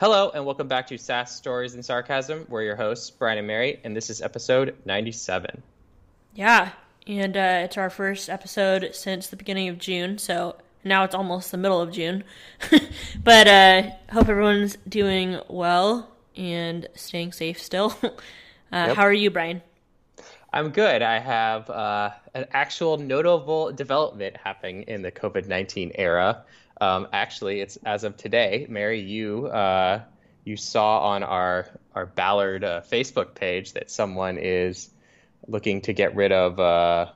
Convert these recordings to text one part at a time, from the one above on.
Hello, and welcome back to Sass Stories and Sarcasm. We're your hosts, Brian and Mary, and this is episode 97. Yeah, and uh, it's our first episode since the beginning of June, so now it's almost the middle of June. but uh, hope everyone's doing well and staying safe still. uh, Yep. How are you, Brian? I'm good. I have uh, an actual notable development happening in the COVID 19 era. Um, actually, it's as of today. Mary, you uh, you saw on our our Ballard uh, Facebook page that someone is looking to get rid of uh,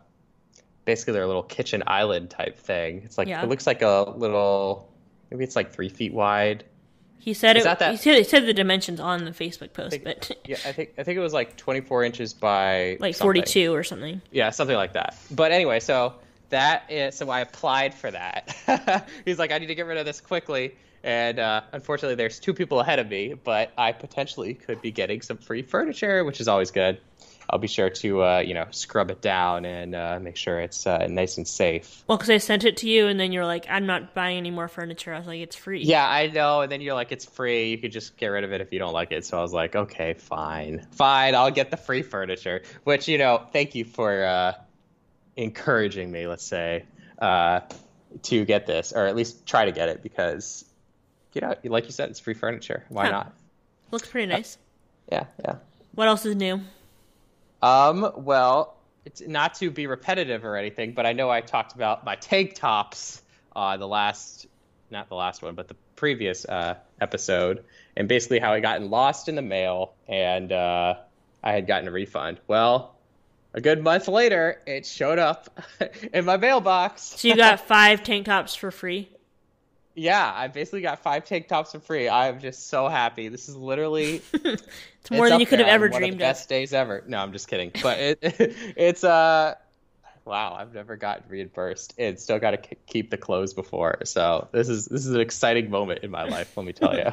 basically their little kitchen island type thing. It's like Yeah. it looks like a little maybe it's like three feet wide. He said Is it. that that- He, said, he said the dimensions on the Facebook post, think- but Yeah, I think I think it was like 24 inches by like something. 42 or something. Yeah, something like that. But anyway, so that is so I applied for that. He's like, I need to get rid of this quickly, and uh, unfortunately, there's two people ahead of me, but I potentially could be getting some free furniture, which is always good. I'll be sure to uh, you know scrub it down and uh, make sure it's uh, nice and safe. Well, because I sent it to you, and then you're like, "I'm not buying any more furniture." I was like, "It's free." Yeah, I know. And then you're like, it's free. You could just get rid of it if you don't like it. So I was like, okay, fine, fine. I'll get the free furniture. Which you know, thank you for uh, encouraging me. Let's say uh, to get this, or at least try to get it, because you know, like you said, it's free furniture. Why Huh. not? looks pretty nice. Yeah, yeah. What else is new? Um, well, it's not to be repetitive or anything, but I know I talked about my tank tops uh the last not the last one, but the previous uh episode, and basically how I gotten lost in the mail and uh I had gotten a refund. Well, a good month later, it showed up in my mailbox. So you got five tank tops for free. Yeah, I basically got five tank tops for free. I'm just so happy. This is literally It's more It's than you could have ever One dreamed of the of. best days ever. No, I'm just kidding. But it, it's uh, wow, I've never gotten reimbursed and still got to keep the clothes before. So this is this is an exciting moment in my life. Let me tell you.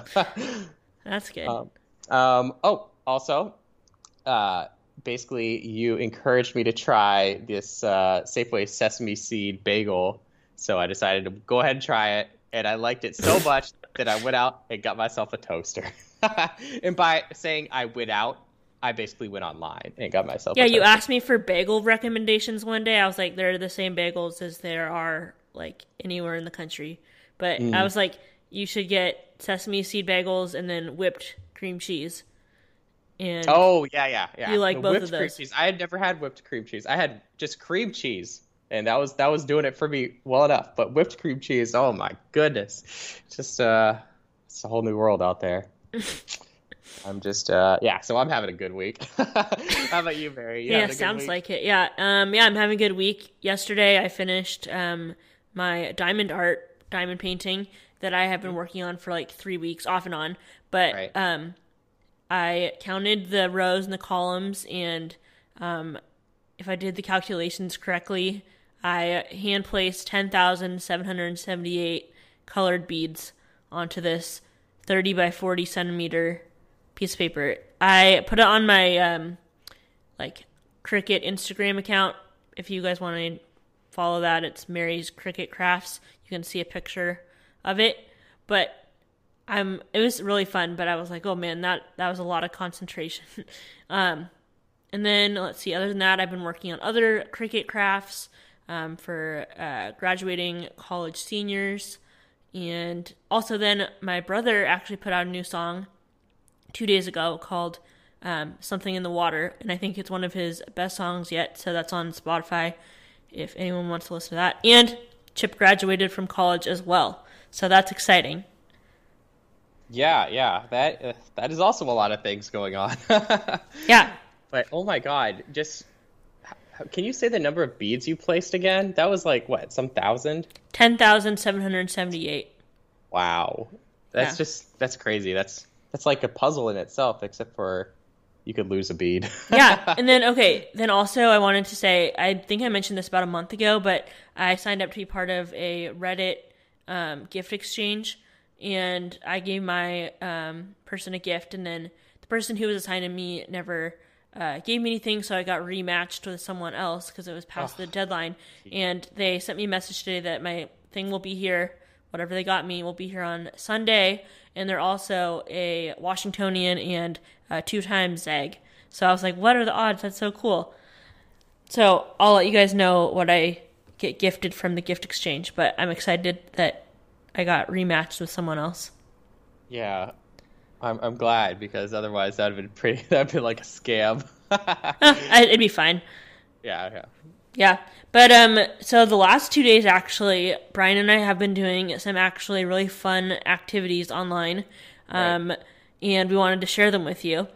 That's good. um, um, oh, also, uh, basically, you encouraged me to try this uh, Safeway sesame seed bagel, so I decided to go ahead and try it, and I liked it so much that I went out and got myself a toaster. and by saying I went out, I basically went online and got myself. yeah, you asked me for bagel recommendations one day. I was like, they're the same bagels as there are like anywhere in the country. But Mm. I was like, you should get sesame seed bagels and then whipped cream cheese. And Oh yeah, yeah, yeah. You like The both whipped of cream cheese. I had never had whipped cream cheese. I had just cream cheese, and that was that was doing it for me well enough. But whipped cream cheese, oh my goodness, just uh, it's a whole new world out there. I'm just uh, yeah. So I'm having a good week. How about you, Mary? You yeah, having a good sounds like it. Yeah, um, yeah, I'm having a good week. Yesterday, I finished um my diamond art, diamond painting that I have been working on for like three weeks, off and on. But Right. um, I counted the rows and the columns, and um, if I did the calculations correctly, I hand placed ten thousand seven hundred seventy-eight colored beads onto this thirty by forty centimeter piece of paper. I put it on my um, like Cricut Instagram account. If you guys want to follow that, it's Mary's Cricut Crafts. You can see a picture of it. But I'm it was really fun, but I was like, oh man, that that was a lot of concentration. um, and then let's see. Other than that, I've been working on other Cricut crafts um, for uh, graduating college seniors, and also then my brother actually put out a new song two days ago called um, "Something in the Water," and I think it's one of his best songs yet. So that's on Spotify if anyone wants to listen to that. And Chip graduated from college as well, so that's exciting. Yeah, yeah. That uh, that is also a lot of things going on. Yeah, But oh my god, just can you say the number of beads you placed again? That was like what, some thousand? ten thousand seven hundred seventy-eight. Wow. That's Yeah. just that's crazy. That's that's like a puzzle in itself, except for you could lose a bead. yeah, and then okay, then also I wanted to say I think I mentioned this about a month ago, but I signed up to be part of a Reddit um, gift exchange, and I gave my um, person a gift, and then the person who was assigned to me never uh, gave me anything, so I got rematched with someone else because it was past the deadline, and they sent me a message today that my thing will be here whatever they got me will be here on Sunday, and they're also a Washingtonian and uh, two times Zag. So I was like, what are the odds? That's so cool. So I'll let you guys know what I get gifted from the gift exchange, but I'm excited that I got rematched with someone else. Yeah, I'm I'm glad because otherwise that'd have been pretty. That'd been like a scam. It'd be fine. Yeah, yeah. Yeah. But um so the last 2 days actually Brian and I have been doing some actually really fun activities online. Um right. and we wanted to share them with you.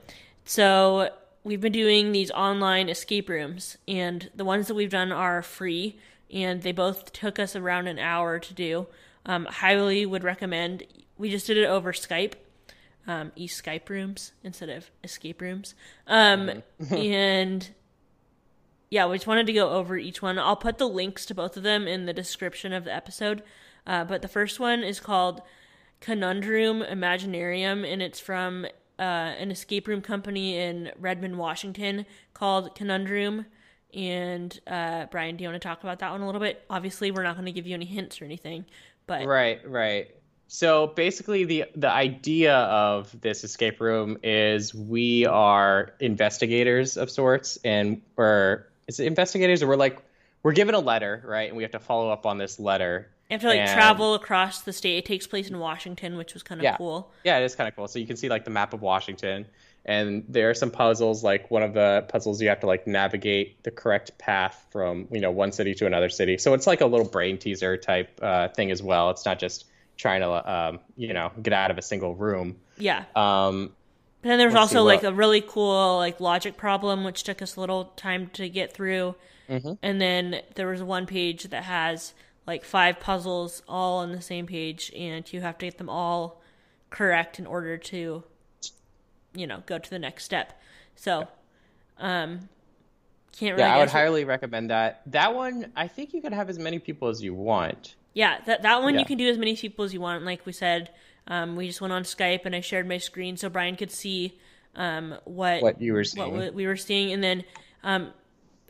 So we've been doing these online escape rooms and the ones that we've done are free and they both took us around an hour to do. Um highly would recommend. We just did it over Skype. Um, e Skype rooms instead of escape rooms. Um, mm-hmm. and yeah, we just wanted to go over each one. I'll put the links to both of them in the description of the episode. Uh, but the first one is called Conundrum Imaginarium, and it's from uh, an escape room company in Redmond, Washington called Conundrum. And uh, Brian, do you want to talk about that one a little bit? Obviously, we're not going to give you any hints or anything, but right, right. So basically, the the idea of this escape room is we are investigators of sorts, and we're is it investigators or we're like we're given a letter, right? And we have to follow up on this letter. You have to like and, travel across the state. It takes place in Washington, which was kind of yeah. cool. Yeah, it is kind of cool. So you can see like the map of Washington, and there are some puzzles. Like one of the puzzles, you have to like navigate the correct path from you know one city to another city. So it's like a little brain teaser type uh, thing as well. It's not just trying to um, you know get out of a single room. Yeah. Um, but then there was also like a really cool like logic problem, which took us a little time to get through. Mm-hmm. And then there was one page that has like five puzzles all on the same page, and you have to get them all correct in order to, you know, go to the next step. So, um, can't really. Yeah, I would highly recommend that. That one, I think you can have as many people as you want. Yeah, that that one yeah. you can do as many people as you want. Like we said, um, we just went on Skype and I shared my screen so Brian could see um, what what you were seeing. What we were seeing, and then um,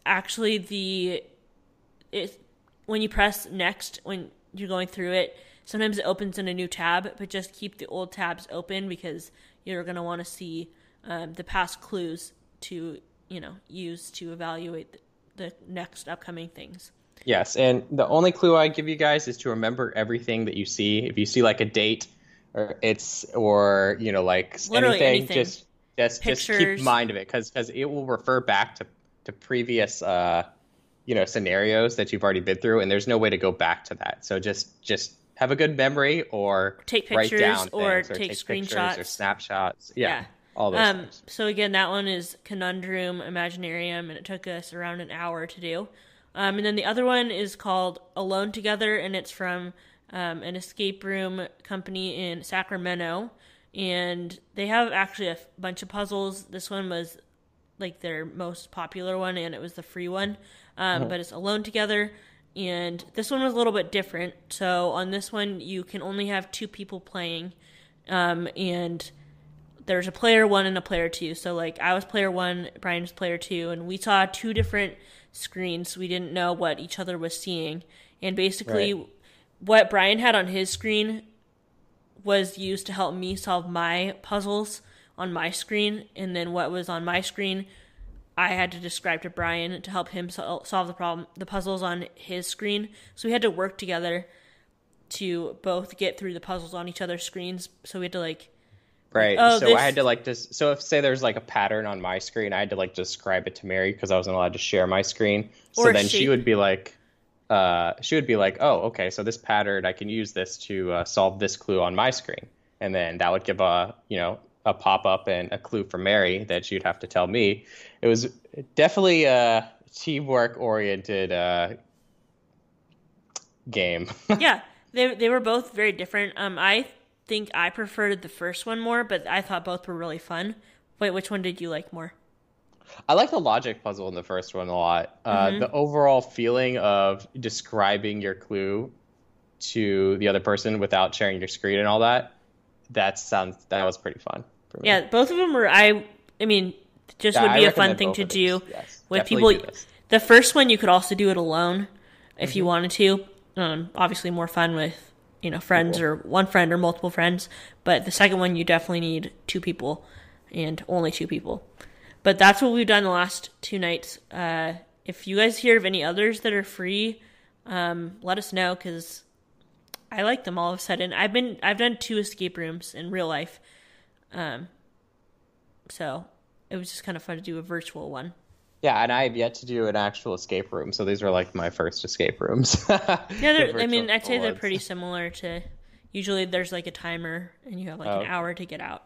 actually the it when you press next when you're going through it, sometimes it opens in a new tab, but just keep the old tabs open because you're going to want to see um, the past clues to you know use to evaluate the, next upcoming things. Yes, and the only clue I give you guys is to remember everything that you see. If you see like a date or it's or you know like anything, anything, just just Pictures. just keep mind of it because because it will refer back to to previous uh you know scenarios that you've already been through and there's no way to go back to that so just just have a good memory or take pictures write down or, or take, take screenshots or snapshots yeah, yeah. all those um, things. so again that one is conundrum imaginarium and it took us around an hour to do um, and then the other one is called alone together and it's from um, an escape room company in Sacramento, and they have actually a bunch of puzzles. This one was like their most popular one, and it was the free one. Um, mm-hmm. But it's alone together, and this one was a little bit different. So on this one, you can only have two people playing, um, and there's a player one and a player two. So like I was player one, Brian was player two, and we saw two different screens. We didn't know what each other was seeing, and basically. Right what Brian had on his screen was used to help me solve my puzzles on my screen, and then what was on my screen, I had to describe to Brian to help him sol- solve the problem, the puzzles on his screen. So we had to work together to both get through the puzzles on each other's screens. So we had to like Right. Oh, so this... I had to like just so if say there's like a pattern on my screen, I had to like describe it to Mary because I wasn't allowed to share my screen. So then she would be like, uh, she would be like, "Oh, okay, so this pattern, I can use this to uh, solve this clue on my screen," and then that would give a you know a pop up and a clue for Mary that she'd have to tell me. It was definitely a teamwork oriented uh, game. yeah, they they were both very different. Um, I think I preferred the first one more, but I thought both were really fun. Wait, which one did you like more? I like the logic puzzle in the first one a lot. Uh, mm-hmm. The overall feeling of describing your clue to the other person without sharing your screen and all that. That sounds that was pretty fun. Yeah, both of them were. I I mean, just yeah, would be I a fun thing to do yes, with people. The first one you could also do it alone if mm-hmm. you wanted to. Um, obviously, more fun with you know friends or one friend or multiple friends. But the second one, you definitely need two people, and only two people. But that's what we've done the last two nights. Uh, if you guys hear of any others that are free, um, let us know because I like them all of a sudden. I've been I've done two escape rooms in real life, um, so it was just kind of fun to do a virtual one. Yeah, and I have yet to do an actual escape room, so these are like my first escape rooms. yeah, I mean, I'd say they're pretty similar to. Usually, there's like a timer, and you have like oh. an hour to get out.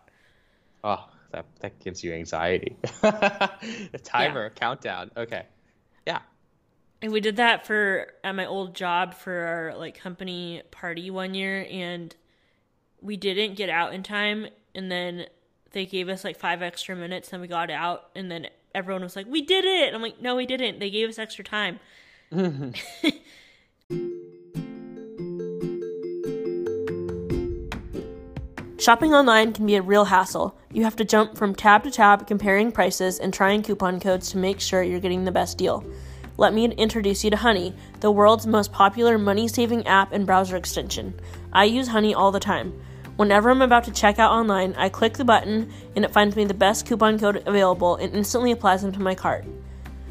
Oh, that that gives you anxiety. a timer, yeah. countdown. Okay, yeah. And we did that for at my old job for our like company party one year, and we didn't get out in time, and then they gave us like five extra minutes, and we got out, and then everyone was like, "We did it!" I'm like, "No, we didn't. They gave us extra time." Shopping online can be a real hassle. You have to jump from tab to tab comparing prices and trying coupon codes to make sure you're getting the best deal. Let me introduce you to Honey, the world's most popular money saving app and browser extension. I use Honey all the time. Whenever I'm about to check out online, I click the button and it finds me the best coupon code available and instantly applies them to my cart.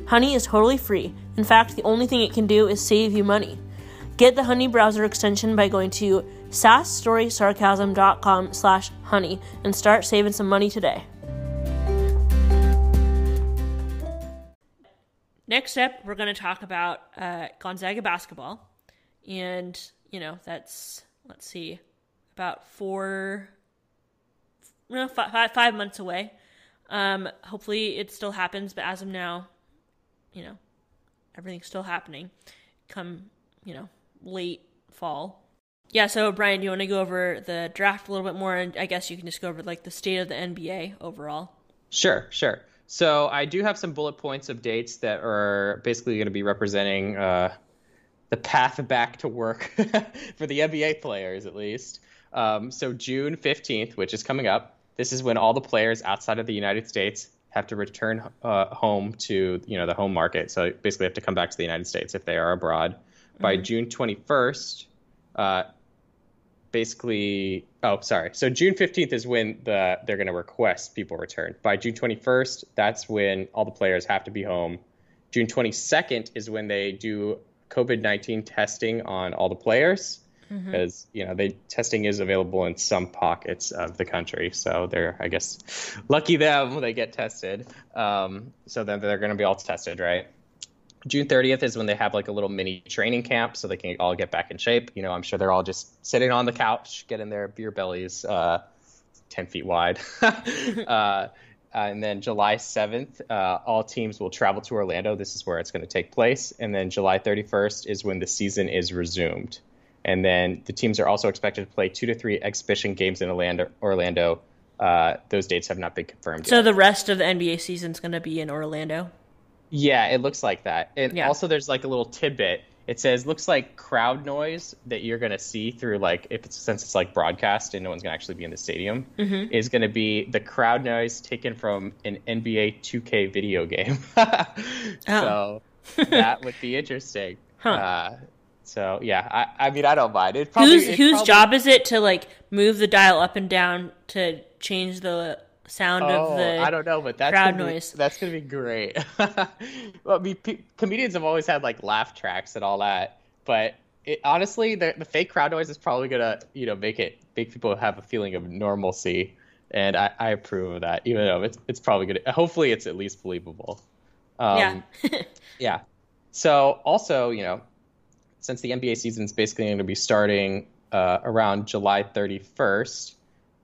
Honey is totally free. In fact, the only thing it can do is save you money. Get the Honey browser extension by going to sassstorysarcasm.com slash honey and start saving some money today. Next up, we're going to talk about uh, Gonzaga basketball. And, you know, that's, let's see, about four, no, five, five months away. Um, hopefully it still happens, but as of now, you know, everything's still happening. Come, you know, late fall. Yeah, so Brian, do you want to go over the draft a little bit more? And I guess you can just go over like the state of the NBA overall. Sure, sure. So I do have some bullet points of dates that are basically going to be representing uh, the path back to work for the NBA players, at least. Um, so June 15th, which is coming up, this is when all the players outside of the United States have to return uh, home to you know the home market. So basically, have to come back to the United States if they are abroad. Mm-hmm. By June 21st, uh, basically, oh sorry. So June 15th is when the they're going to request people return. By June 21st, that's when all the players have to be home. June 22nd is when they do COVID 19 testing on all the players because mm-hmm. you know they testing is available in some pockets of the country so they're i guess lucky them when they get tested um, so then they're going to be all tested right june 30th is when they have like a little mini training camp so they can all get back in shape you know i'm sure they're all just sitting on the couch getting their beer bellies uh, 10 feet wide uh, and then July 7th, uh, all teams will travel to Orlando. This is where it's going to take place. And then July 31st is when the season is resumed. And then the teams are also expected to play two to three exhibition games in Orlando. Uh, those dates have not been confirmed. So yet. the rest of the NBA season is going to be in Orlando. Yeah, it looks like that. And yeah. also, there's like a little tidbit. It says looks like crowd noise that you're going to see through like if it's since it's like broadcast and no one's going to actually be in the stadium mm-hmm. is going to be the crowd noise taken from an NBA 2K video game. oh. So that would be interesting. Huh. Uh, so yeah, I, I mean I don't mind. It probably, whose whose probably... job is it to like move the dial up and down to change the sound oh, of the I don't know, but that's crowd gonna noise. Be, that's gonna be great. well, I mean, p- comedians have always had like laugh tracks and all that, but it, honestly, the, the fake crowd noise is probably gonna you know make it make people have a feeling of normalcy, and I, I approve of that. Even though it's it's probably gonna hopefully it's at least believable. Um, yeah. yeah. So also, you know, since the NBA season is basically going to be starting uh, around July 31st,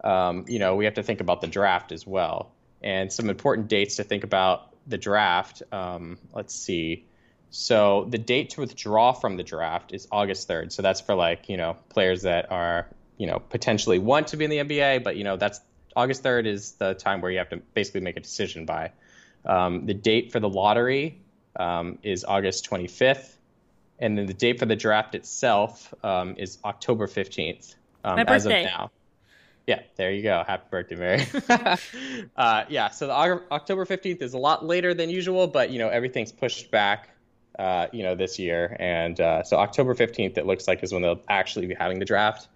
um, you know, we have to think about the draft as well. And some important dates to think about the draft. Um, let's see. So the date to withdraw from the draft is August 3rd. So that's for like, you know, players that are, you know, potentially want to be in the NBA, but, you know, that's August 3rd is the time where you have to basically make a decision by. Um, the date for the lottery um, is August 25th and then the date for the draft itself um, is October fifteenth. Um, My birthday. As of now. Yeah, there you go. Happy birthday, Mary. uh, yeah, so the October fifteenth is a lot later than usual, but you know everything's pushed back. Uh, you know this year, and uh, so October fifteenth it looks like is when they'll actually be having the draft.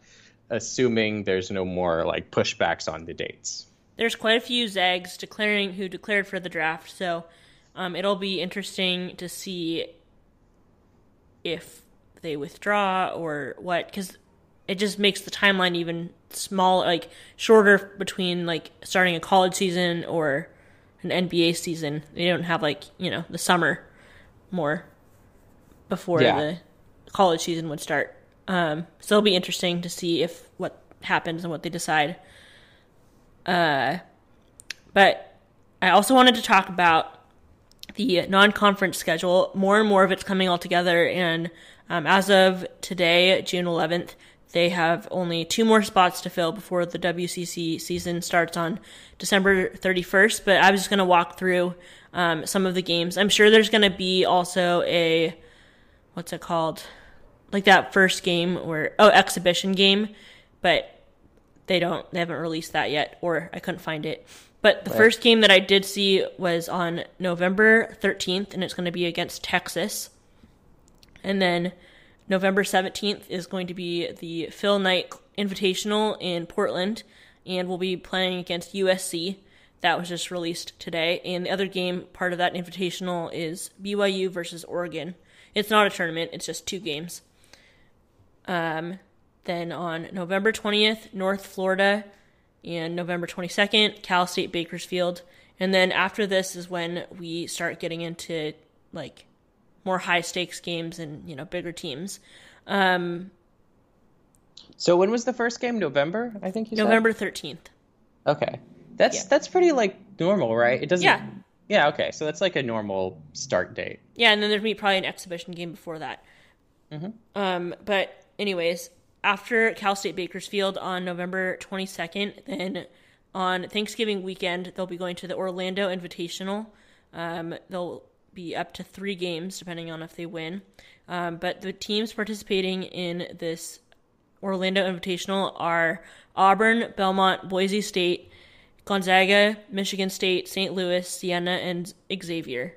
assuming there's no more like pushbacks on the dates. There's quite a few Zags declaring who declared for the draft, so um, it'll be interesting to see if they withdraw or what, because it just makes the timeline even small, like shorter between like starting a college season or an NBA season. They don't have like you know the summer more before yeah. the college season would start. Um, so it'll be interesting to see if what happens and what they decide. Uh, but I also wanted to talk about the non-conference schedule. More and more of it's coming all together, and um, as of today, June 11th, they have only two more spots to fill before the WCC season starts on December 31st. But I was just going to walk through um, some of the games. I'm sure there's going to be also a what's it called, like that first game or oh exhibition game, but they don't they haven't released that yet, or I couldn't find it. But the right. first game that I did see was on November 13th, and it's going to be against Texas. And then November 17th is going to be the Phil Knight Invitational in Portland, and we'll be playing against USC. That was just released today. And the other game, part of that invitational, is BYU versus Oregon. It's not a tournament, it's just two games. Um, then on November 20th, North Florida, and November 22nd, Cal State Bakersfield. And then after this is when we start getting into like more high stakes games and you know bigger teams. Um, so when was the first game? November, I think you November thirteenth. Okay, that's yeah. that's pretty like normal, right? It doesn't. Yeah. Yeah. Okay, so that's like a normal start date. Yeah, and then there'd be probably an exhibition game before that. Mm-hmm. Um, but anyways, after Cal State Bakersfield on November twenty second, then on Thanksgiving weekend they'll be going to the Orlando Invitational. Um, they'll be up to three games, depending on if they win. Um, but the teams participating in this Orlando Invitational are Auburn, Belmont, Boise State, Gonzaga, Michigan State, St. Louis, Siena, and Xavier.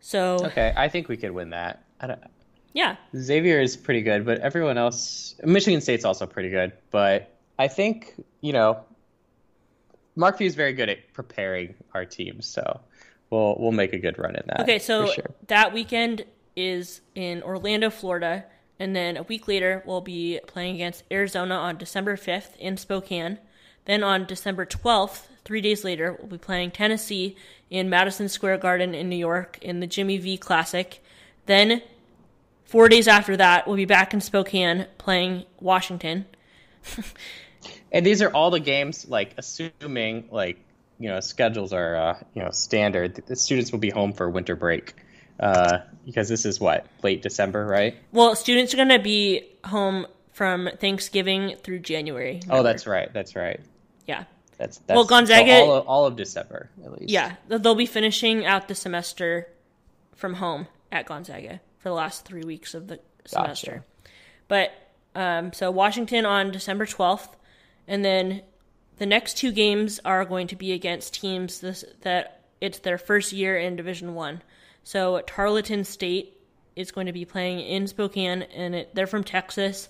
So okay, I think we could win that. Yeah, Xavier is pretty good, but everyone else, Michigan State's also pretty good. But I think you know, Mark Few is very good at preparing our teams, so we'll we'll make a good run in that. Okay, so sure. that weekend is in Orlando, Florida, and then a week later we'll be playing against Arizona on December 5th in Spokane. Then on December 12th, three days later, we'll be playing Tennessee in Madison Square Garden in New York in the Jimmy V Classic. Then four days after that, we'll be back in Spokane playing Washington. and these are all the games, like assuming like you know schedules are uh, you know standard, the students will be home for winter break uh, because this is what late December, right? Well, students are going to be home from Thanksgiving through January. Remember? Oh, that's right. That's right. Yeah. That's, that's well Gonzaga all of, all of December at least. Yeah, they'll be finishing out the semester from home at Gonzaga for the last three weeks of the semester. Gotcha. But um, so Washington on December twelfth, and then the next two games are going to be against teams this, that it's their first year in Division One. So Tarleton State is going to be playing in Spokane, and it, they're from Texas.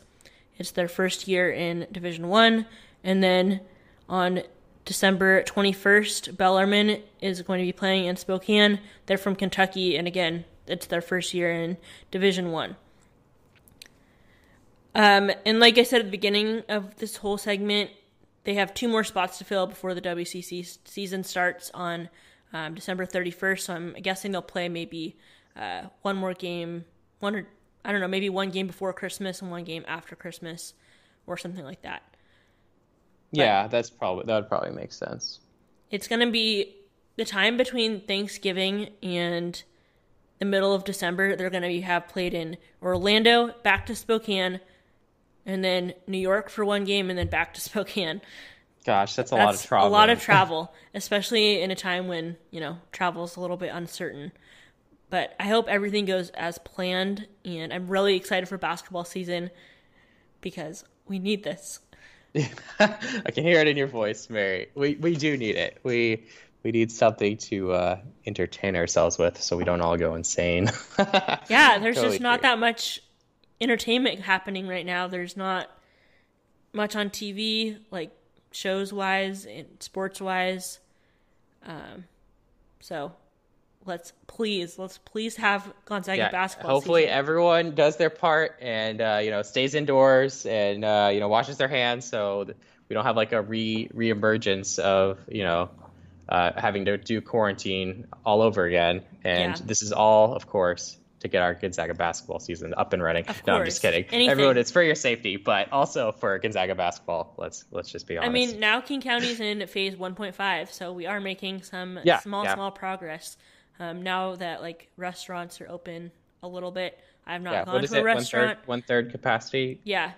It's their first year in Division One, and then on December 21st, Bellarmine is going to be playing in Spokane. They're from Kentucky, and again, it's their first year in Division One. Um, and like I said at the beginning of this whole segment, they have two more spots to fill before the WCC season starts on um, December 31st. So I'm guessing they'll play maybe uh, one more game, one or I don't know, maybe one game before Christmas and one game after Christmas, or something like that. Yeah, that's probably that would probably make sense. It's gonna be the time between Thanksgiving and the middle of December. They're gonna have played in Orlando, back to Spokane, and then New York for one game, and then back to Spokane. Gosh, that's a that's lot of travel. A lot of travel, especially in a time when you know travel is a little bit uncertain. But I hope everything goes as planned, and I'm really excited for basketball season because we need this. I can hear it in your voice, Mary. We we do need it. We we need something to uh, entertain ourselves with, so we don't all go insane. yeah, there's totally just not true. that much entertainment happening right now. There's not much on TV, like shows wise and sports wise. Um, so let's please, let's please have Gonzaga Yeah, basketball. hopefully season. everyone does their part and uh, you know stays indoors and uh, you know washes their hands so we don't have like a re reemergence of you know uh, having to do quarantine all over again. And Yeah. this is all, of course, to get our Gonzaga basketball season up and running. No, I'm just kidding. Anything. Everyone, it's for your safety, but also for Gonzaga basketball. Let's let's just be honest. I mean, now King County's in phase 1.5, so we are making some Yeah, small, yeah. small progress. Um, now that like restaurants are open a little bit, I have not yeah, gone to a it? Restaurant. third, one third capacity. Yeah?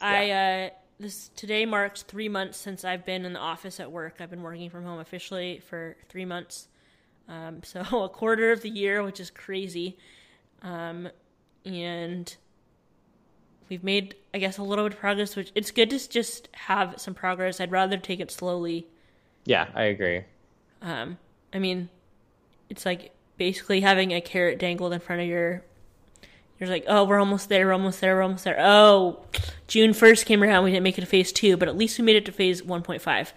I uh, this today marks three months since I've been in the office at work. I've been working from home officially for three months, um, so a quarter of the year, which is crazy. Um, and we've made, I guess, a little bit of progress. Which it's good to just have some progress. I'd rather take it slowly. yeah, I agree. Um, I mean, it's like basically having a carrot dangled in front of your. You're like, oh, we're almost there, we're almost there, we're almost there. Oh, June 1st came around, we didn't make it to phase two, but at least we made it to phase 1.5.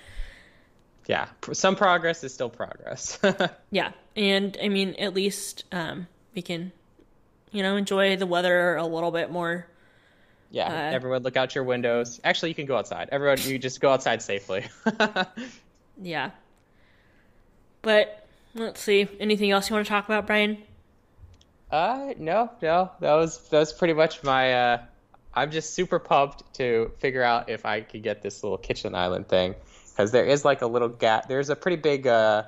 Yeah, some progress is still progress. Yeah, and I mean, at least um, we can, you know, enjoy the weather a little bit more. Yeah, Uh, everyone look out your windows. Actually, you can go outside. Everyone, you just go outside safely. Yeah. But let's see. Anything else you want to talk about, Brian? Uh, no, no, that was that was pretty much my. Uh, I'm just super pumped to figure out if I could get this little kitchen island thing because there is like a little gap. There's a pretty big uh,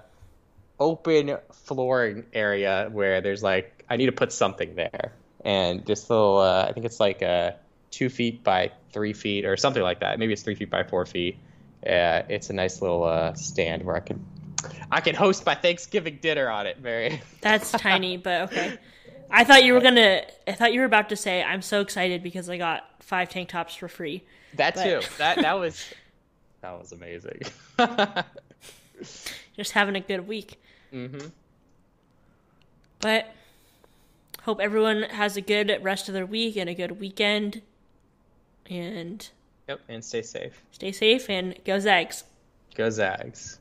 open flooring area where there's like I need to put something there, and this little uh, I think it's like uh, two feet by three feet or something like that. Maybe it's three feet by four feet. Uh, it's a nice little uh, stand where I can I can host my Thanksgiving dinner on it, Mary. That's tiny, but okay. I thought you were gonna. I thought you were about to say, "I'm so excited because I got five tank tops for free." That But- too. That that was that was amazing. Just having a good week. hmm But hope everyone has a good rest of their week and a good weekend. And Yep, and stay safe. stay safe and go Zags. Go Zags.